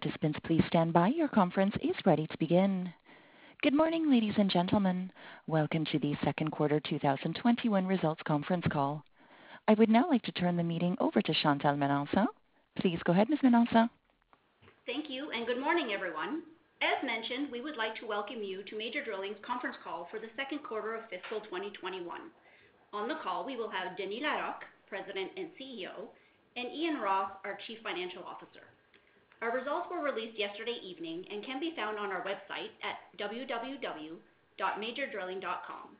Participants, please stand by. Your conference is ready to begin. Good morning, ladies and gentlemen. Welcome to the second quarter 2021 results conference call. I would now like to turn the meeting over to Chantal Melanson. Please go ahead, Ms. Melanson. Thank you, and good morning, everyone. As mentioned, we would like to welcome you to Major Drilling's conference call for the second quarter of fiscal 2021. On the call, we will have Denis Larocque, President and CEO, and Ian Ross, our Chief Financial Officer. Our results were released yesterday evening and can be found on our website at www.majordrilling.com.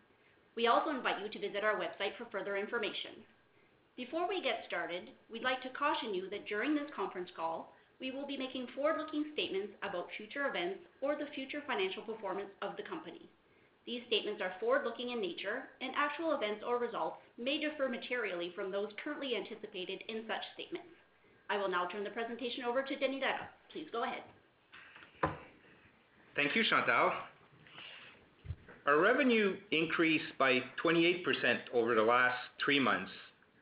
We also invite you to visit our website for further information. Before we get started, we'd like to caution you that during this conference call, we will be making forward-looking statements about future events or the future financial performance of the company. These statements are forward-looking in nature, and actual events or results may differ materially from those currently anticipated in such statements. I will now turn the presentation over to Denis Larocque. Please go ahead. Thank you, Chantal. Our revenue increased by 28% over the last three months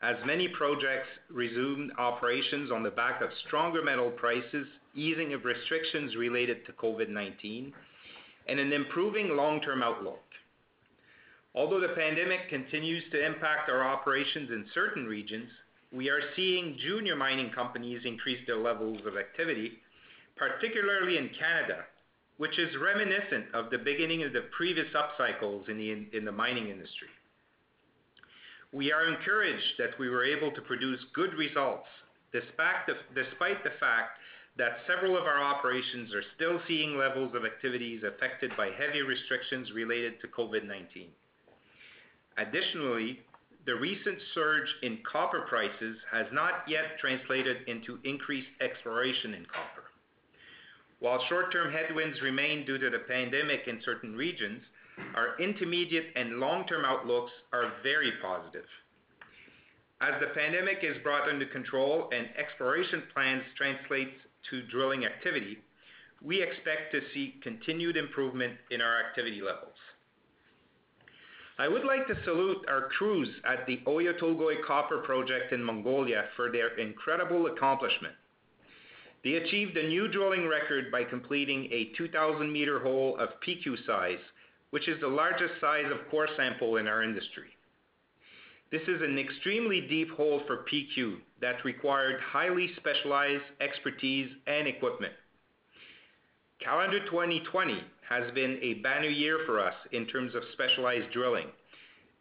as many projects resumed operations on the back of stronger metal prices, easing of restrictions related to COVID-19, and an improving long-term outlook. Although the pandemic continues to impact our operations in certain regions, we are seeing junior mining companies increase their levels of activity, particularly in Canada, which is reminiscent of the beginning of the previous upcycles in the mining industry. We are encouraged that we were able to produce good results despite the fact that several of our operations are still seeing levels of activities affected by heavy restrictions related to COVID-19. Additionally, the recent surge in copper prices has not yet translated into increased exploration in copper. While short-term headwinds remain due to the pandemic in certain regions, our intermediate and long-term outlooks are very positive. As the pandemic is brought under control and exploration plans translate to drilling activity, we expect to see continued improvement in our activity levels. I would like to salute our crews at the Oyu Tolgoi Copper Project in Mongolia for their incredible accomplishment. They achieved a new drilling record by completing a 2,000-meter hole of PQ size, which is the largest size of core sample in our industry. This is an extremely deep hole for PQ that required highly specialized expertise and equipment. Calendar 2020 has been a banner year for us in terms of specialized drilling,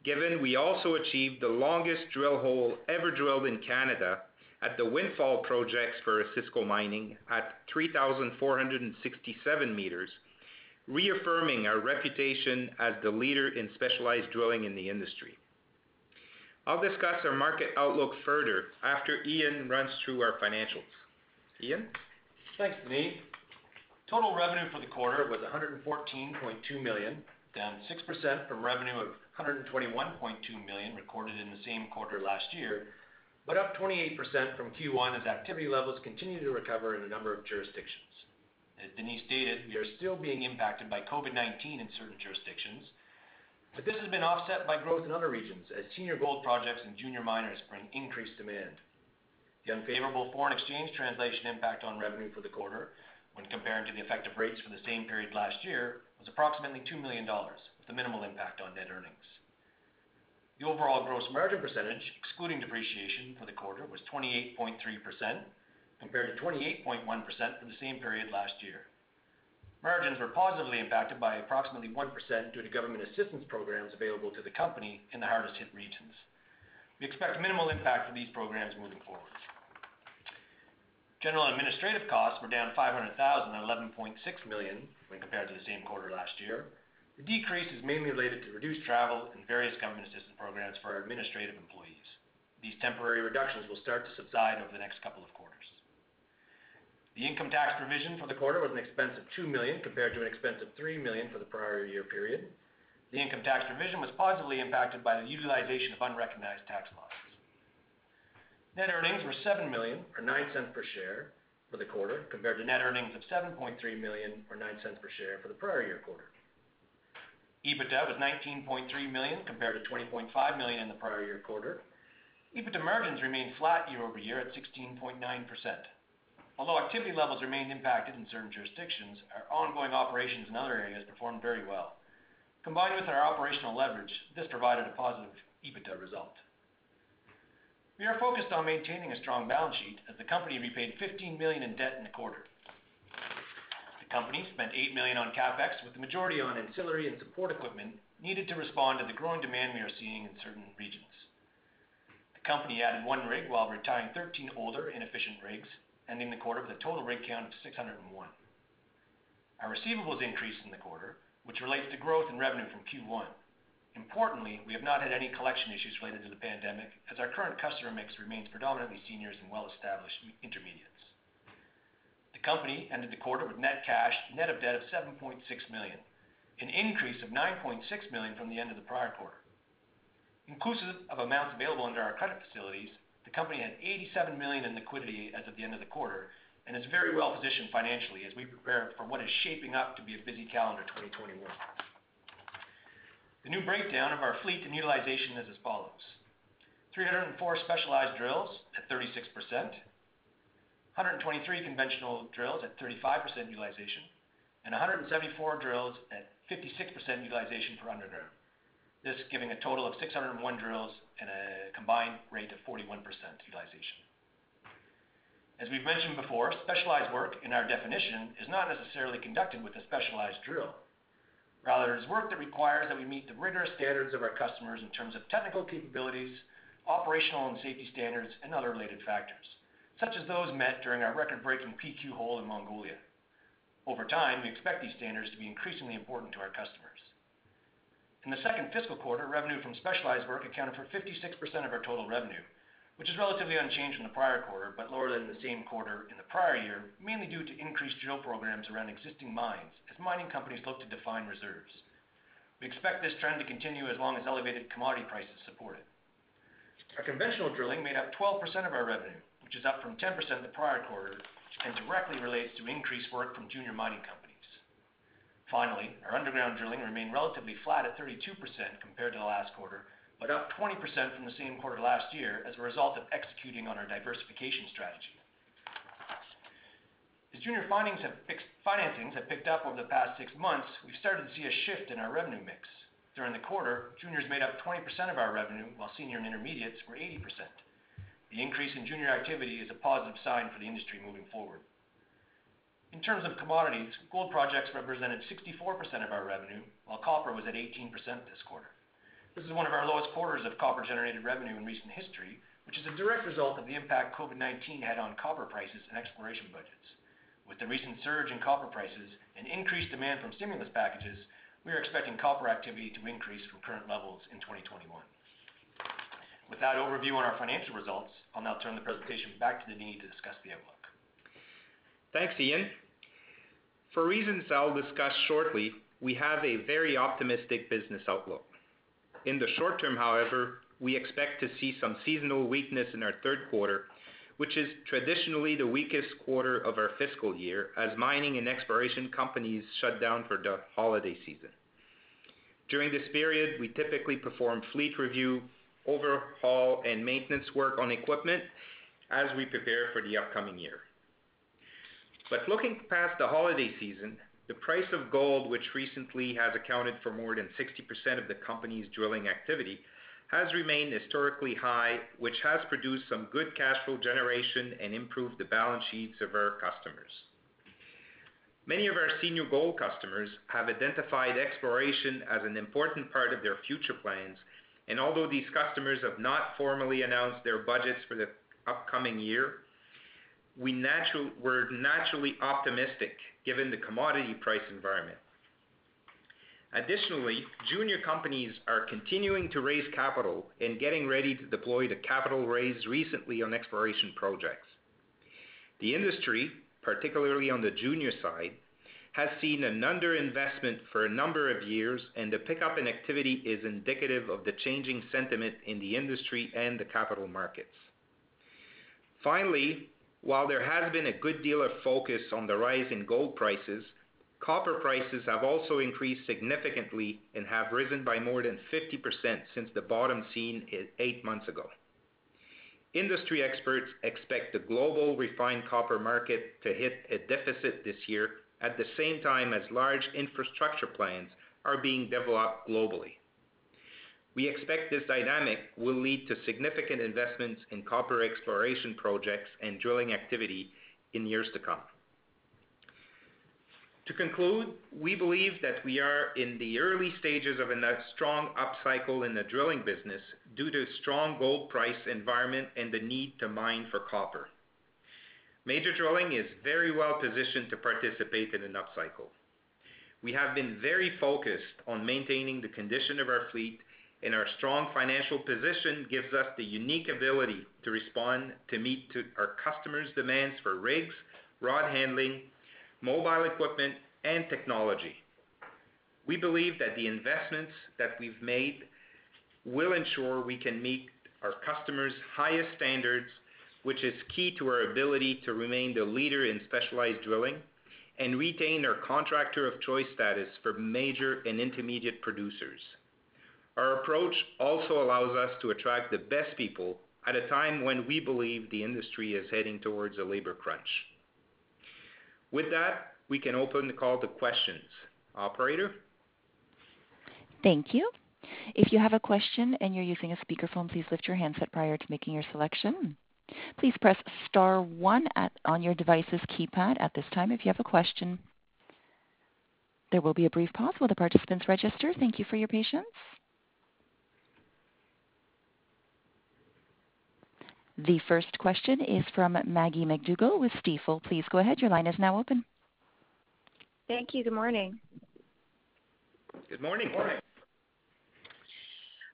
given we also achieved the longest drill hole ever drilled in Canada at the Windfall projects for Osisko Mining at 3,467 meters, reaffirming our reputation as the leader in specialized drilling in the industry. I'll discuss our market outlook further after Ian runs through our financials. Ian? Thanks, Denis. Total revenue for the quarter was 114.2 million, down 6% from revenue of 121.2 million recorded in the same quarter last year, but up 28% from Q1 as activity levels continue to recover in a number of jurisdictions. As Denis stated, we are still being impacted by COVID-19 in certain jurisdictions, but this has been offset by growth in other regions as senior gold projects and junior miners bring increased demand. The unfavorable foreign exchange translation impact on revenue for the quarter when comparing to the effective rates for the same period last year was approximately 2 million dollars, with a minimal impact on net earnings. The overall gross margin percentage, excluding depreciation for the quarter, was 28.3%, compared to 28.1% for the same period last year. Margins were positively impacted by approximately 1% due to government assistance programs available to the company in the hardest hit regions. We expect minimal impact from these programs moving forward. General administrative costs were down $500,000 at 11.6 million when compared to the same quarter last year. The decrease is mainly related to reduced travel and various government assistance programs for our administrative employees. These temporary reductions will start to subside over the next couple of quarters. The income tax provision for the quarter was an expense of 2 million compared to an expense of 3 million for the prior year period. The income tax provision was positively impacted by the utilization of unrecognized tax losses. Net earnings were 7 million or 0.09 per share for the quarter, compared to net earnings of 7.3 million or $0.09 per share for the prior year quarter. EBITDA was 19.3 million compared to 20.5 million in the prior year quarter. EBITDA margins remained flat year-over-year at 16.9%. Although activity levels remained impacted in certain jurisdictions, our ongoing operations in other areas performed very well. Combined with our operational leverage, this provided a positive EBITDA result. We are focused on maintaining a strong balance sheet as the company repaid 15 million in debt in the quarter. The company spent 8 million on CapEx, with the majority on ancillary and support equipment needed to respond to the growing demand we are seeing in certain regions. The company added one rig while retiring 13 older, inefficient rigs, ending the quarter with a total rig count of 601. Our receivables increased in the quarter, which relates to growth in revenue from Q1. Importantly, we have not had any collection issues related to the pandemic, as our current customer mix remains predominantly seniors and well-established intermediates. The company ended the quarter with net cash, net of debt of 7.6 million, an increase of 9.6 million from the end of the prior quarter. Inclusive of amounts available under our credit facilities, the company had 87 million in liquidity as of the end of the quarter and is very well positioned financially as we prepare for what is shaping up to be a busy calendar 2021. The new breakdown of our fleet and utilization is as follows: 304 specialized drills at 36%, 123 conventional drills at 35% utilization, and 174 drills at 56% utilization for underground. This giving a total of 601 drills and a combined rate of 41% utilization. As we've mentioned before, specialized work in our definition is not necessarily conducted with a specialized drill. Rather, it is work that requires that we meet the rigorous standards of our customers in terms of technical capabilities, operational and safety standards, and other related factors, such as those met during our record-breaking PQ hole in Mongolia. Over time, we expect these standards to be increasingly important to our customers. In the second fiscal quarter, revenue from specialized work accounted for 56% of our total revenue, which is relatively unchanged from the prior quarter, but lower than the same quarter in the prior year, mainly due to increased drill programs around existing mines as mining companies look to define reserves. We expect this trend to continue as long as elevated commodity prices support it. Our conventional drilling made up 12% of our revenue, which is up from 10% the prior quarter and directly relates to increased work from junior mining companies. Finally, our underground drilling remained relatively flat at 32% compared to the last quarter, but up 20% from the same quarter last year as a result of executing on our diversification strategy. As junior financings have picked up over the past six months, we've started to see a shift in our revenue mix. During the quarter, juniors made up 20% of our revenue, while senior and intermediates were 80%. The increase in junior activity is a positive sign for the industry moving forward. In terms of commodities, gold projects represented 64% of our revenue, while copper was at 18% this quarter. This is one of our lowest quarters of copper-generated revenue in recent history, which is a direct result of the impact COVID-19 had on copper prices and exploration budgets. With the recent surge in copper prices and increased demand from stimulus packages, we are expecting copper activity to increase from current levels in 2021. With that overview on our financial results, I'll now turn the presentation back to Denis to discuss the outlook. Thanks, Ian. For reasons I'll discuss shortly, we have a very optimistic business outlook. In the short term, however, we expect to see some seasonal weakness in our third quarter, which is traditionally the weakest quarter of our fiscal year, as mining and exploration companies shut down for the holiday season. During this period, we typically perform fleet review, overhaul, and maintenance work on equipment as we prepare for the upcoming year. But looking past the holiday season, the price of gold, which recently has accounted for more than 60% of the company's drilling activity, has remained historically high, which has produced some good cash flow generation and improved the balance sheets of our customers. Many of our senior gold customers have identified exploration as an important part of their future plans, and although these customers have not formally announced their budgets for the upcoming year, we're naturally optimistic given the commodity price environment. Additionally, junior companies are continuing to raise capital and getting ready to deploy the capital raised recently on exploration projects. The industry, particularly on the junior side, has seen an underinvestment for a number of years, and the pickup in activity is indicative of the changing sentiment in the industry and the capital markets. Finally, while there has been a good deal of focus on the rise in gold prices, copper prices have also increased significantly and have risen by more than 50% since the bottom seen eight months ago. Industry experts expect the global refined copper market to hit a deficit this year at the same time as large infrastructure plans are being developed globally. We expect this dynamic will lead to significant investments in copper exploration projects and drilling activity in years to come. To conclude, we believe that we are in the early stages of a strong upcycle in the drilling business due to strong gold price environment and the need to mine for copper. Major Drilling is very well positioned to participate in an upcycle. We have been very focused on maintaining the condition of our fleet, and our strong financial position gives us the unique ability to respond to meet our customers' demands for rigs, rod handling, mobile equipment, and technology. We believe that the investments that we've made will ensure we can meet our customers' highest standards, which is key to our ability to remain the leader in specialized drilling and retain our contractor of choice status for major and intermediate producers. Our approach also allows us to attract the best people at a time when we believe the industry is heading towards a labor crunch. With that, we can open the call to questions. Operator? Thank you. If you have a question and you're using a speakerphone, please lift your handset prior to making your selection. Please press star one on your device's keypad at this time if you have a question. There will be a brief pause while the participants register. Thank you for your patience. The first question is from Maggie MacDougall with Stifel. Please go ahead. Your line is now open. Thank you. Good morning. Good morning. Morning.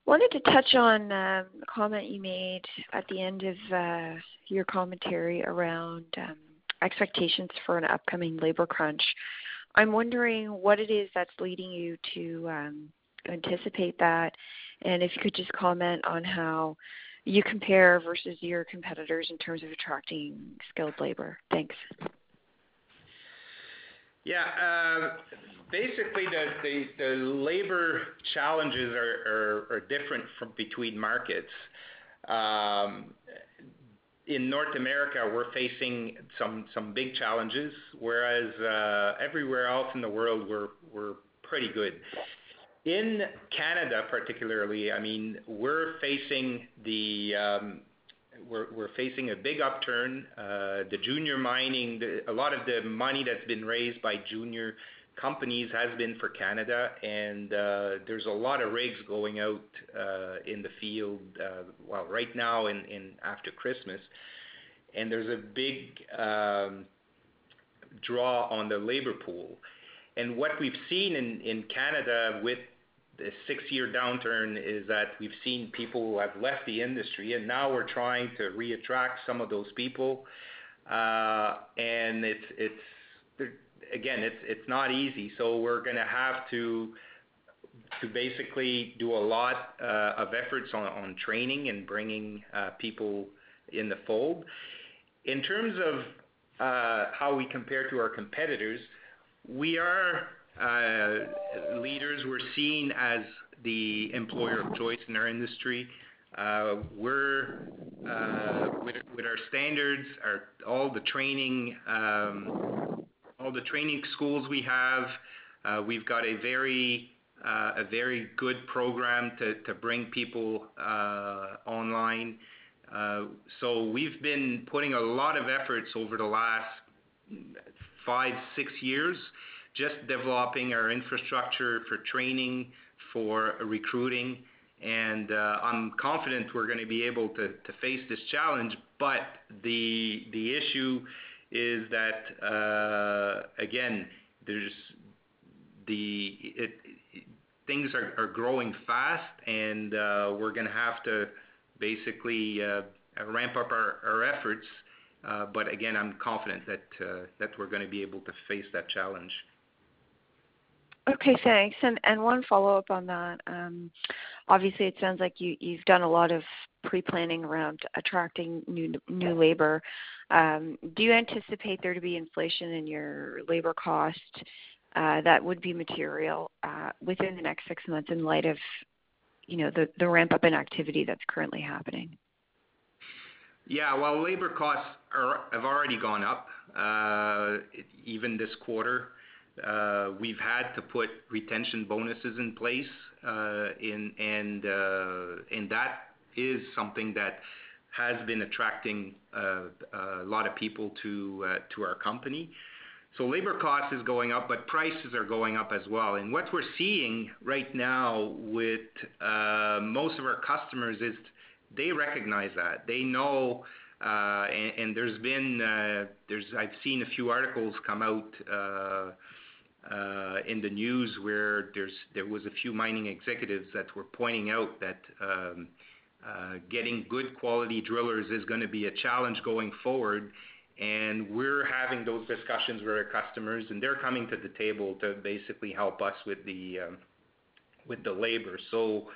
Wanted to touch on um, a comment you made at the end of uh, your commentary around um, expectations for an upcoming labor crunch. I'm wondering what it is that's leading you to um, anticipate that, and if you could just comment on how you compare versus your competitors in terms of attracting skilled labor. Thanks. Yeah. Um, basically, the labor challenges are different between markets. Um, in North America, we're facing some big challenges, whereas uh, everywhere else in the world, we're pretty good. In Canada, particularly, I mean, we're facing um, a big upturn. Uh, the junior mining, a lot of the money that's been raised by junior companies has been for Canada, and uh, there's a lot of rigs going out uh, in the field, well, right now and after Christmas. And there's a big um, draw on the labor pool. And what we've seen in Canada with the six-year downturn is that we've seen people who have left the industry, and now we're trying to re-attract some of those people. Uh, and it's again, it's not easy. So we're going to have to basically do a lot uh, of efforts on training and bringing uh, people in the fold. In terms of how we compare to our competitors, we are Uh, leaders. We're seen as the employer of choice in our industry. Uh, we're, uh, with our standards, our all the training um, all the training schools we have, we've got a very a very good program to bring people online. So we've been putting a lot of efforts over the last five, six years, just developing our infrastructure for training, for recruiting, and uh, I'm confident we're going to be able to face this challenge. But the the issue is that, uh, again, things are growing fast, and uh, we're going to have to basically ramp up our efforts uh but Again, I'm confident that we're gonna be able to face that challenge. Okay, thanks. One follow-up on that. Um, obviously, it sounds like you've done a lot of pre-planning around attracting new labor. Um, do you anticipate there to be inflation in your labor cost uh, that would be material uh, within the next six months in light of, you know, the ramp-up in activity that's currently happening? Yeah. Well, labor costs have already gone up uh, even this quarter. Uh, we've had to put retention bonuses in place, uh, uh, and that is something that has been attracting a lot of people to our company. So labor cost is going up, but prices are going up as well. And what we're seeing right now with most of our customers is they recognize that. They know, and there's been, I've seen a few articles come out in the news where there was a few mining executives that were pointing out that getting good quality drillers is gonna be a challenge going forward. And we're having those discussions with our customers, and they're coming to the table to basically help us with the um with the labor. So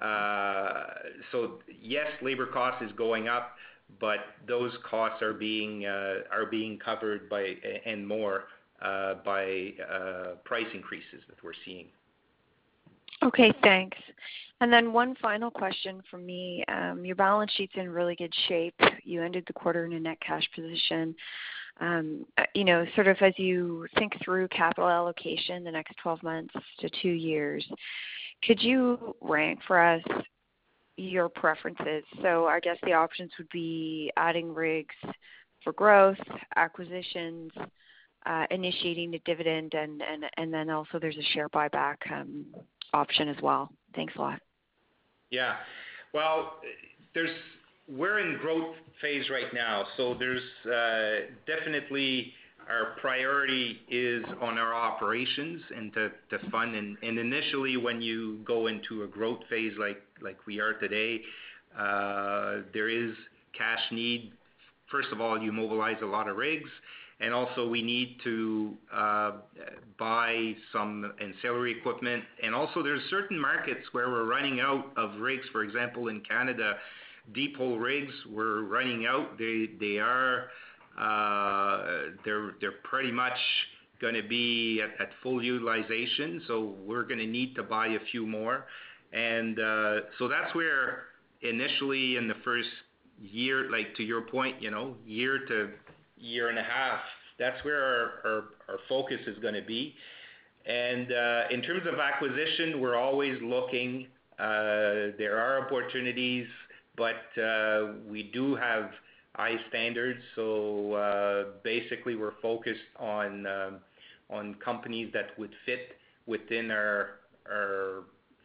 uh so yes, labor cost is going up, but those costs are being uh are being covered by, and more, Uh, by uh, price increases that we're seeing. Okay, thanks. And then one final question from me. Um, your balance sheet's in really good shape. You ended the quarter in a net cash position. Um, you know, sort of as you think through capital allocation the next 12 months to two years, could you rank for us your preferences? So I guess the options would be adding rigs for growth, acquisitions, Uh, initiating the dividend, and then also there's a share buyback um, option as well. Thanks a lot. Yeah. Well, we're in growth phase right now, so there's uh, definitely our priority is on our operations and to fund. Initially, when you go into a growth phase like we are today, uh, there is cash need. First of all, you mobilize a lot of rigs, also we need to buy some ancillary equipment. And also there's certain markets where we're running out of rigs. For example, in Canada, deep hole rigs, we're running out. They're pretty much gonna be at full utilization, so we're gonna need to buy a few more. And uh so that's where initially in the first year, like to your point, you know, year to year and a half, that's where our focus is gonna be. And uh in terms of acquisition, we're always looking. There are opportunities, but we do have high standards. So uh basically, we're focused on companies that would fit within our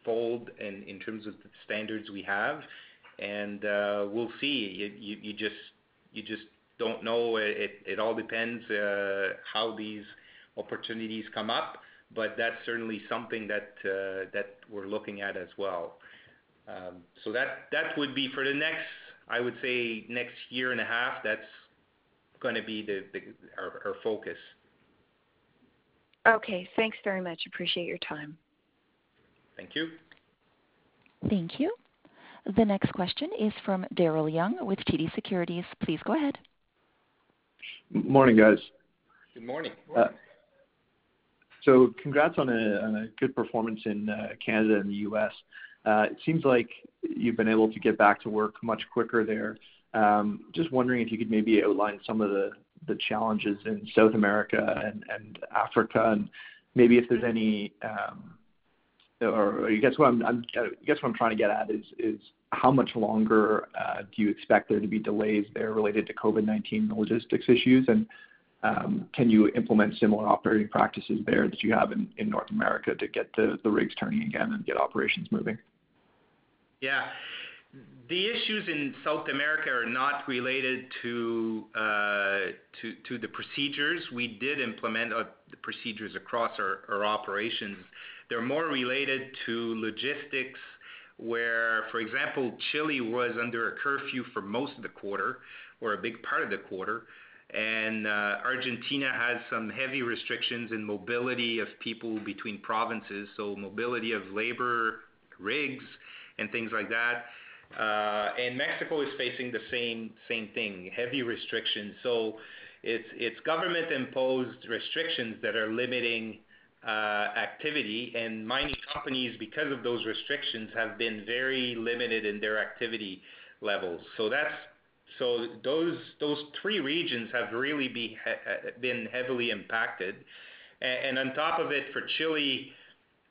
fold and in terms of the standards we have. And uh we'll see. You just don't know. It all depends how these opportunities come up, but that's certainly something that we're looking at as well. Um so that that would be for the next, I would say, next year and a half, that's gonna be our focus. Okay. Thanks very much. Appreciate your time. Thank you. Thank you. The next question is from Daryl Young with TD Securities. Please go ahead. Morning, guys. Good morning. Uh, so congrats on a good performance in uh, Canada and the U.S. Uh, it seems like you've been able to get back to work much quicker there. Um, just wondering if you could maybe outline some of the challenges in South America and Africa, and maybe if there's any. Um, I guess what I'm trying to get at is how much longer uh, do you expect there to be delays there related to COVID-19 logistics issues? And um can you implement similar operating practices there that you have in North America to get the rigs turning again and get operations moving? Yeah. The issues in South America are not related to uh, the procedures. We did implement uh, the procedures across our operations. They're more related to logistics, where, for example, Chile was under a curfew for most of the quarter, or a big part of the quarter. And Argentina has some heavy restrictions in mobility of people between provinces, so mobility of labor, rigs, and things like that. Uh and Mexico is facing the same thing, heavy restrictions. So it's it's government-imposed restrictions that are limiting activity. And mining companies, because of those restrictions, have been very limited in their activity levels. So, those three regions have really been heavily impacted. And on top of it, for Chile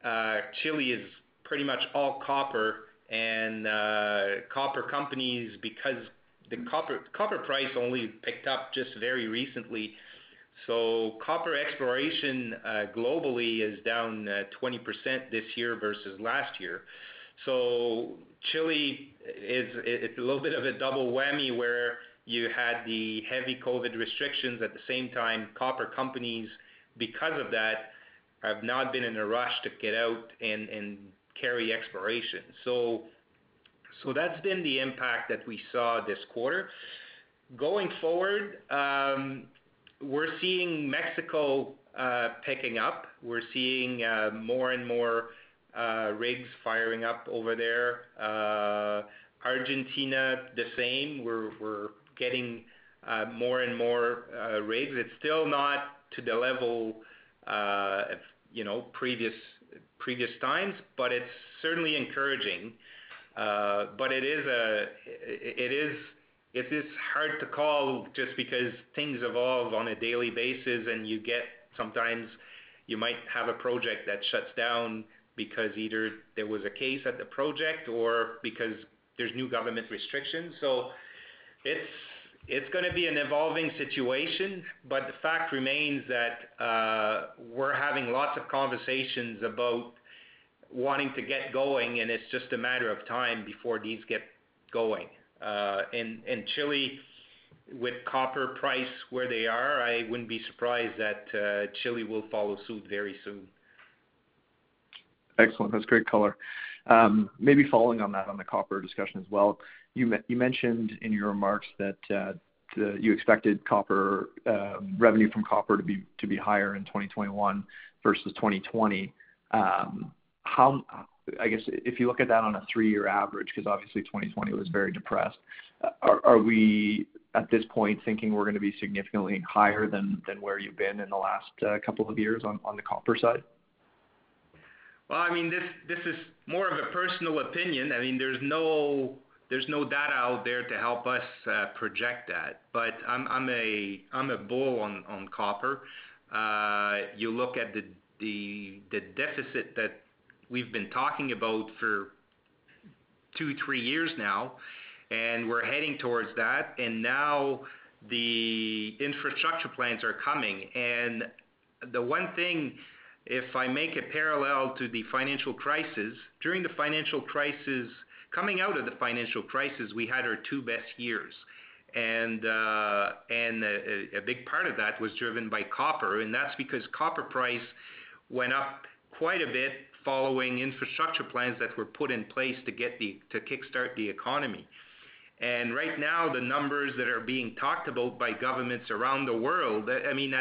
uh Chile is pretty much all copper and copper companies, because the copper price only picked up just very recently. So copper exploration uh, globally is down uh, 20% this year versus last year. So Chile is a little bit of a double whammy, where you had the heavy COVID restrictions. At the same time, copper companies, because of that, have not been in a rush to get out and carry exploration. That's been the impact that we saw this quarter. Going forward, um, we're seeing Mexico uh, picking up. We're seeing uh, more and more uh, rigs firing up over there. Argentina, the same. We're getting more and more rigs. It's still not to the level of you know, previous times, but it's certainly encouraging. But it is hard to call just because things evolve on a daily basis, and you get sometimes you might have a project that shuts down because either there was a case at the project or because there's new government restrictions. So it's it's going to be an evolving situation, but the fact remains that uh, we're having lots of conversations about wanting to get going, and it's just a matter of time before these get going. Uh, in Chile, with copper price where they are, I wouldn't be surprised that uh, Chile will follow suit very soon. Excellent. That's great color. Um, maybe following on that on the copper discussion as well, you mentioned in your remarks that uh, you expected copper revenue from copper to be to be higher in 2021 versus 2020. I guess if you look at that on a three-year average, because obviously 2020 was very depressed, are we at this point thinking we're going to be significantly higher than where you've been in the last uh, couple of years on the copper side? Well, I mean, this is more of a personal opinion. I mean, there's no data out there to help us uh, project that. But I'm a bull on copper. Uh, you look at the deficit that we've been talking about for two, three years now, and we're heading towards that. And now the infrastructure plans are coming. And the one thing, if I make a parallel to the financial crisis, during the financial crisis, coming out of the financial crisis, we had our two best years. And uh, and a big part of that was driven by copper, and that's because copper price went up quite a bit following infrastructure plans that were put in place to kickstart the economy. And right now, the numbers that are being talked about by governments around the world, I mean,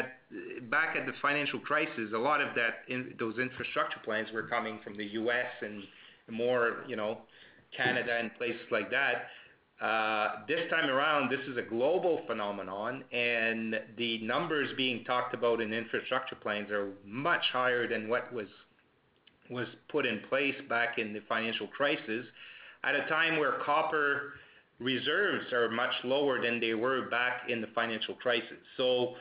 back at the financial crisis, a lot of those infrastructure plans were coming from the U.S. and more you know, Canada and places like that. Uh, this time around, this is a global phenomenon, and the numbers being talked about in infrastructure plans are much higher than what was put in place back in the financial crisis, at a time where copper reserves are much lower than they were back in the financial crisis. So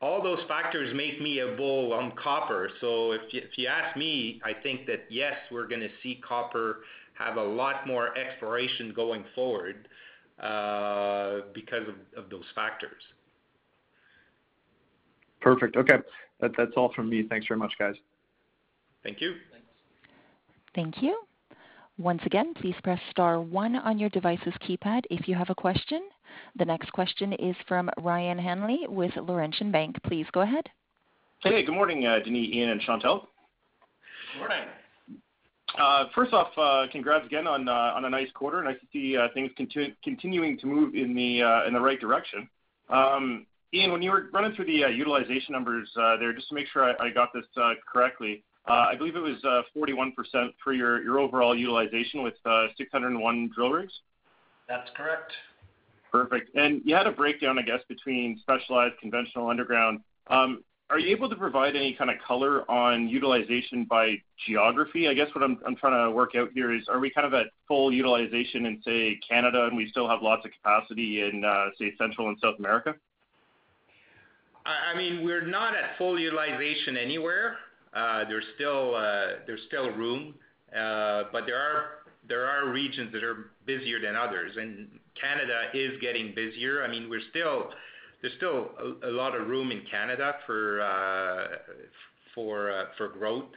all those factors make me a bull on copper. So if you ask me, I think that, yes, we're going to see copper have a lot more exploration going forward uh, because of those factors. Perfect. Okay. That's all from me. Thanks very much, guys. Thank you. Thank you. Once again, please press star one on your device's keypad if you have a question. The next question is from Ryan Hanley with Laurentian Bank. Please go ahead. Hey, good morning, uh, Denis, Ian, and Chantelle. Morning. Uh, first off, uh, congrats again on a nice quarter. Nice to see things continuing to move in the right direction. Um, Ian, when you were running through the utilization numbers there, just to make sure I got this correctly, I believe it was uh, 41% for your overall utilization with uh, 601 drill rigs? That's correct. Perfect. And you had a breakdown, I guess, between specialized, conventional, underground. Um, are you able to provide any kind of color on utilization by geography? I guess what I'm trying to work out here is, are we kind of at full utilization in, say, Canada, and we still have lots of capacity in, uh, say, Central and South America? I mean, we're not at full utilization anywhere. Uh, uh, there's still room. Uh, but there are regions that are busier than others, and Canada is getting busier. I mean, there's still a lot of room in Canada for growth.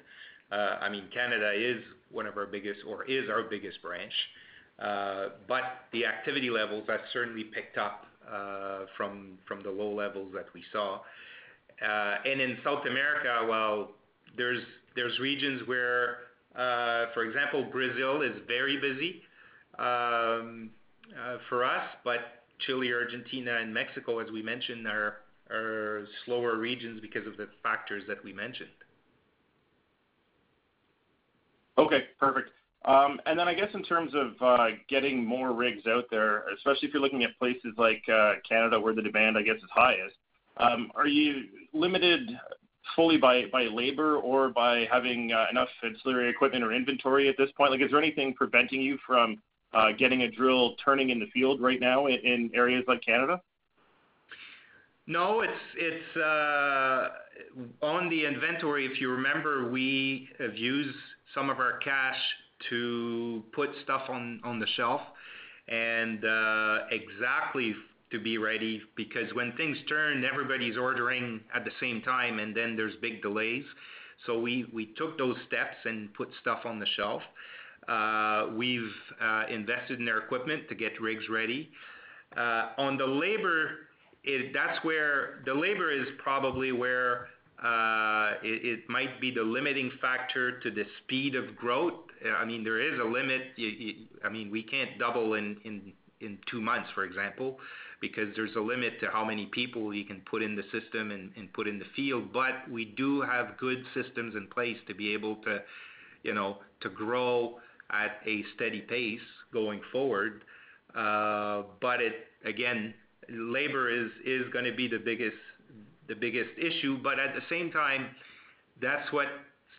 I mean, Canada is one of our biggest or is our biggest branch. Uh but the activity levels have certainly picked up from the low levels that we saw. Uh and in South America, well, there's regions where, uh, for example, Brazil is very busy um, uh, for us, but Chile, Argentina, and Mexico, as we mentioned, are slower regions because of the factors that we mentioned. Okay, perfect. Um and then I guess in terms of uh, getting more rigs out there, especially if you're looking at places like Canada, where the demand, I guess, is highest, um, are you limited fully by labor or by having uh, enough ancillary equipment or inventory at this point? Like, is there anything preventing you from uh, getting a drill turning in the field right now in areas like Canada? No, it's it's uh, on the inventory, if you remember, we have used some of our cash to put stuff on the shelf and exactly to be ready, because when things turn, everybody's ordering at the same time, and then there's big delays. So we we took those steps and put stuff on the shelf. Uh, we've uh, invested in our equipment to get rigs ready. Uh, on the labor, that's where the labor is probably where it might be the limiting factor to the speed of growth. I mean, there is a limit. I mean, we can't double in two months, for example, because there's a limit to how many people you can put in the system and put in the field. But we do have good systems in place to be able to, you know, to grow at a steady pace going forward. Uh, but again, labor is is gonna be the biggest the biggest issue. But at the same time, that's what's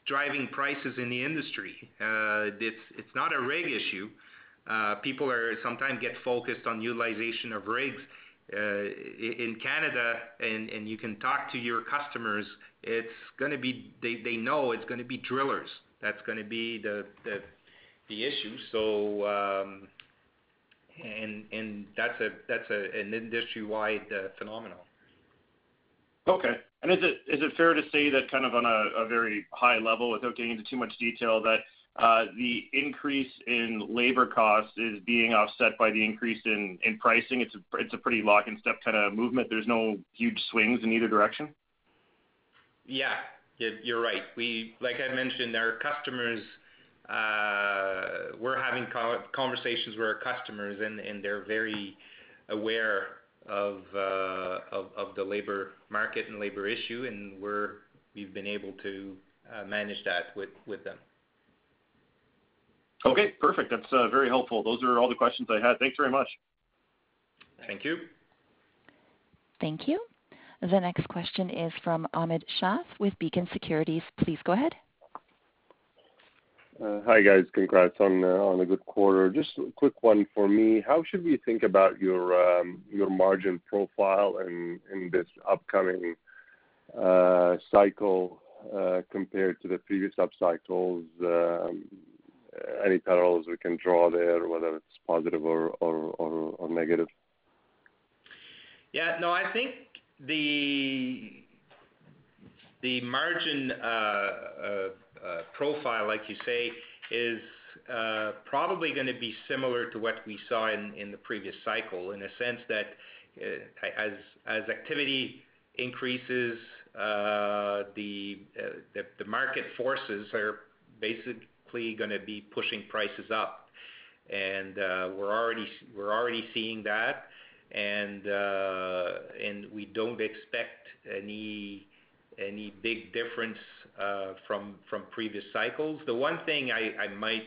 driving prices in the industry. Uh, it's not a rig issue. Uh, people are sometimes get focused on utilization of rigs. Uh, in Canada, and you can talk to your customers, it's gonna be. They know it's gonna be drillers. That's gonna be the the issue. So, um, And and that's a that's an industry-wide uh, phenomenon. Okay. And is it, is it fair to say that kind of on a very high level, without getting into too much detail, that Uh, the increase in labor costs is being offset by the increase in pricing? It's a pretty lock and step kind of movement. There's no huge swings in either direction? Yeah. You're right. Like I mentioned, our customers, uh, we're having conversations with our customers, and they're very aware uh, of the labor market and labor issue, and we've been able to manage that with them. Okay, perfect. That's uh, very helpful. Those are all the questions I had. Thanks very much. Thank you. Thank you. The next question is from Ahmad Shaath with Beacon Securities. Please go ahead. Uh, hi, guys. Congrats uh, on a good quarter. Just a quick one for me. How should we think about your um, margin profile in this upcoming cycle compared to the previous upcycles? Um, Uh, any parallels we can draw there, whether it's positive or negative? Yeah. No, I think the margin uh, uh, profile, like you say, is probably gonna be similar to what we saw in the previous cycle, in a sense that as activity increases, the market forces are likely gonna be pushing prices up. And uh we're already seeing that. Uh, and we don't expect any big difference uh, from previous cycles. The one thing I might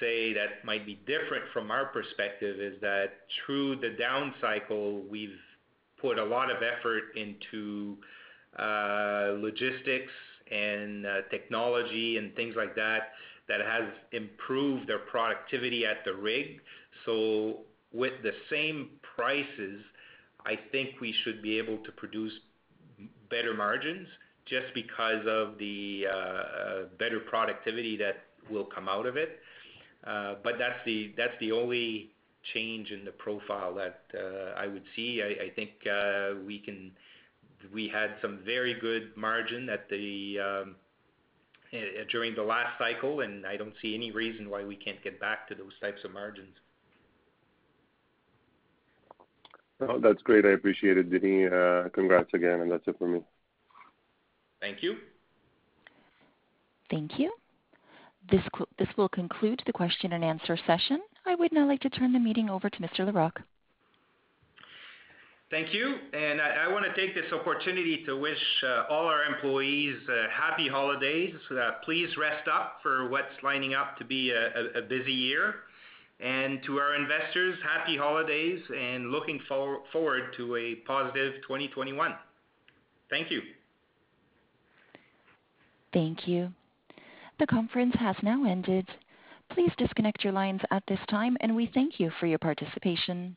say that might be different from our perspective is that through the down cycle, we've put a lot of effort into uh, logistics and uh, technology and things like that that has improved their productivity at the rig. So with the same prices, I think we should be able to produce better margins just because of the uh, better productivity that will come out of it. Uh but that's the only change in the profile that uh, I would see. I think we had some very good margin um, eh, eh, during the last cycle, and I don't see any reason why we can't get back to those types of margins. Oh, that's great. I appreciate it, Denis. Uh, congrats again, and that's it for me. Thank you. Thank you. This will conclude the question and answer session. I would now like to turn the meeting over to Mr. Larocque. Thank you. And I wanna take this opportunity to wish uh, all our employees uh, happy holidays. Uh, please rest up for what's lining up to be a busy year. And to our investors, happy holidays and looking forward to a positive 2021. Thank you. Thank you. The conference has now ended. Please disconnect your lines at this time, and we thank you for your participation.